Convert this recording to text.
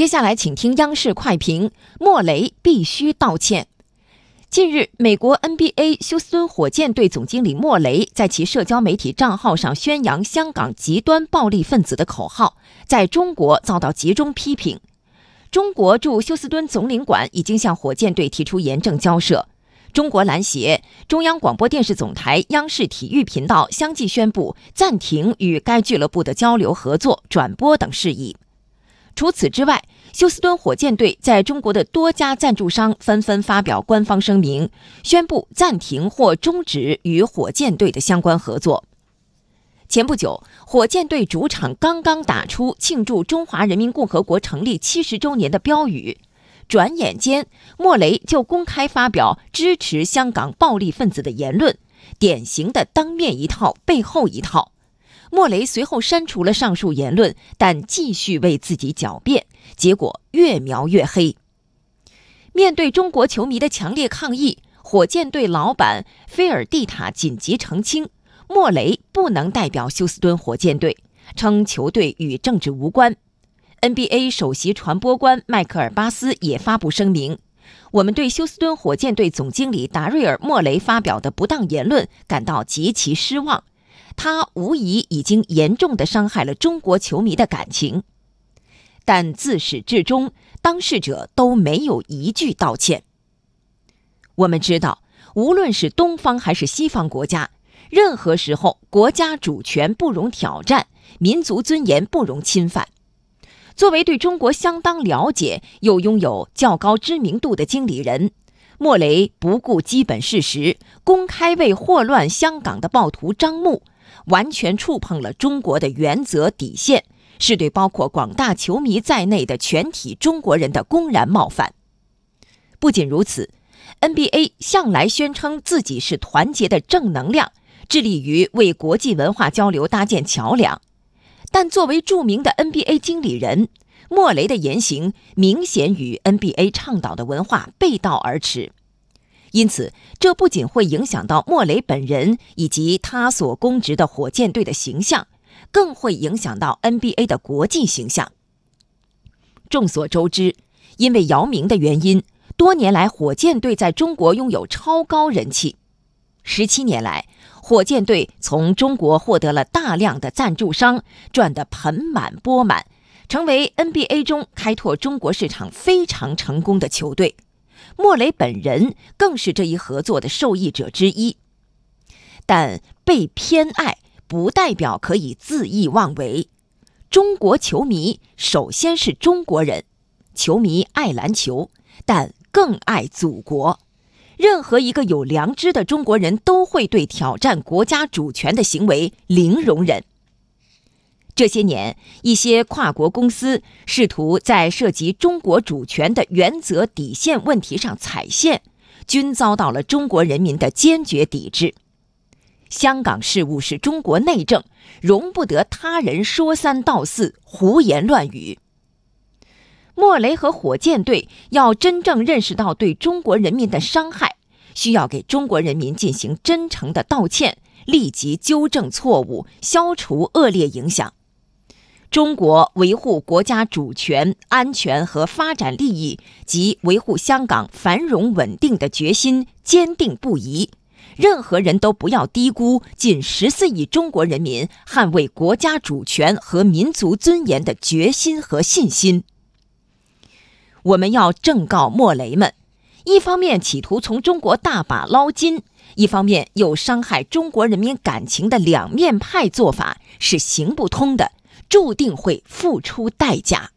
接下来，请听央视快评：莫雷必须道歉。近日，美国 NBA 休斯敦火箭队总经理莫雷在其社交媒体账号上宣扬“香港极端暴力分子”的口号，在中国遭到集中批评。中国驻休斯敦总领馆已经向火箭队提出严正交涉。中国篮协、中央广播电视总台、央视体育频道相继宣布暂停与该俱乐部的交流、合作、转播等事宜。除此之外，休斯敦火箭队在中国的多家赞助商纷纷发表官方声明，宣布暂停或终止与火箭队的相关合作。前不久，火箭队主场刚刚打出庆祝中华人民共和国成立七十周年的标语，转眼间，莫雷就公开发表支持香港暴力分子的言论，典型的当面一套，背后一套。莫雷随后删除了上述言论，但继续为自己狡辩，结果越描越黑。面对中国球迷的强烈抗议，火箭队老板菲尔蒂塔紧急澄清，莫雷不能代表休斯敦火箭队，称球队与政治无关。NBA 首席传播官迈克尔·巴斯也发布声明：“我们对休斯敦火箭队总经理达瑞尔·莫雷发表的不当言论感到极其失望。”他无疑已经严重的伤害了中国球迷的感情，但自始至终，当事者都没有一句道歉。我们知道，无论是东方还是西方国家，任何时候国家主权不容挑战，民族尊严不容侵犯。作为对中国相当了解又拥有较高知名度的经理人，莫雷不顾基本事实，公开为祸乱香港的暴徒张目。完全触碰了中国的原则底线，是对包括广大球迷在内的全体中国人的公然冒犯。不仅如此，NBA 向来宣称自己是团结的正能量，致力于为国际文化交流搭建桥梁。但作为著名的 NBA 经理人，莫雷的言行明显与 NBA 倡导的文化背道而驰。因此，这不仅会影响到莫雷本人以及他所供职的火箭队的形象，更会影响到 NBA 的国际形象。众所周知，因为姚明的原因，多年来火箭队在中国拥有超高人气。十七年来，火箭队从中国获得了大量的赞助商，赚得盆满钵满，成为 NBA 中开拓中国市场非常成功的球队。莫雷本人更是这一合作的受益者之一，但被偏爱不代表可以恣意妄为。中国球迷首先是中国人，球迷爱篮球，但更爱祖国。任何一个有良知的中国人都会对挑战国家主权的行为零容忍。这些年，一些跨国公司试图在涉及中国主权的原则底线问题上踩线，均遭到了中国人民的坚决抵制。香港事务是中国内政，容不得他人说三道四、胡言乱语。莫雷和火箭队要真正认识到对中国人民的伤害，需要给中国人民进行真诚的道歉，立即纠正错误，消除恶劣影响。中国维护国家主权、安全和发展利益及维护香港繁荣稳定的决心坚定不移。任何人都不要低估近十四亿中国人民捍卫国家主权和民族尊严的决心和信心。我们要正告莫雷们：一方面企图从中国大把捞金，一方面又伤害中国人民感情的两面派做法是行不通的。注定会付出代价。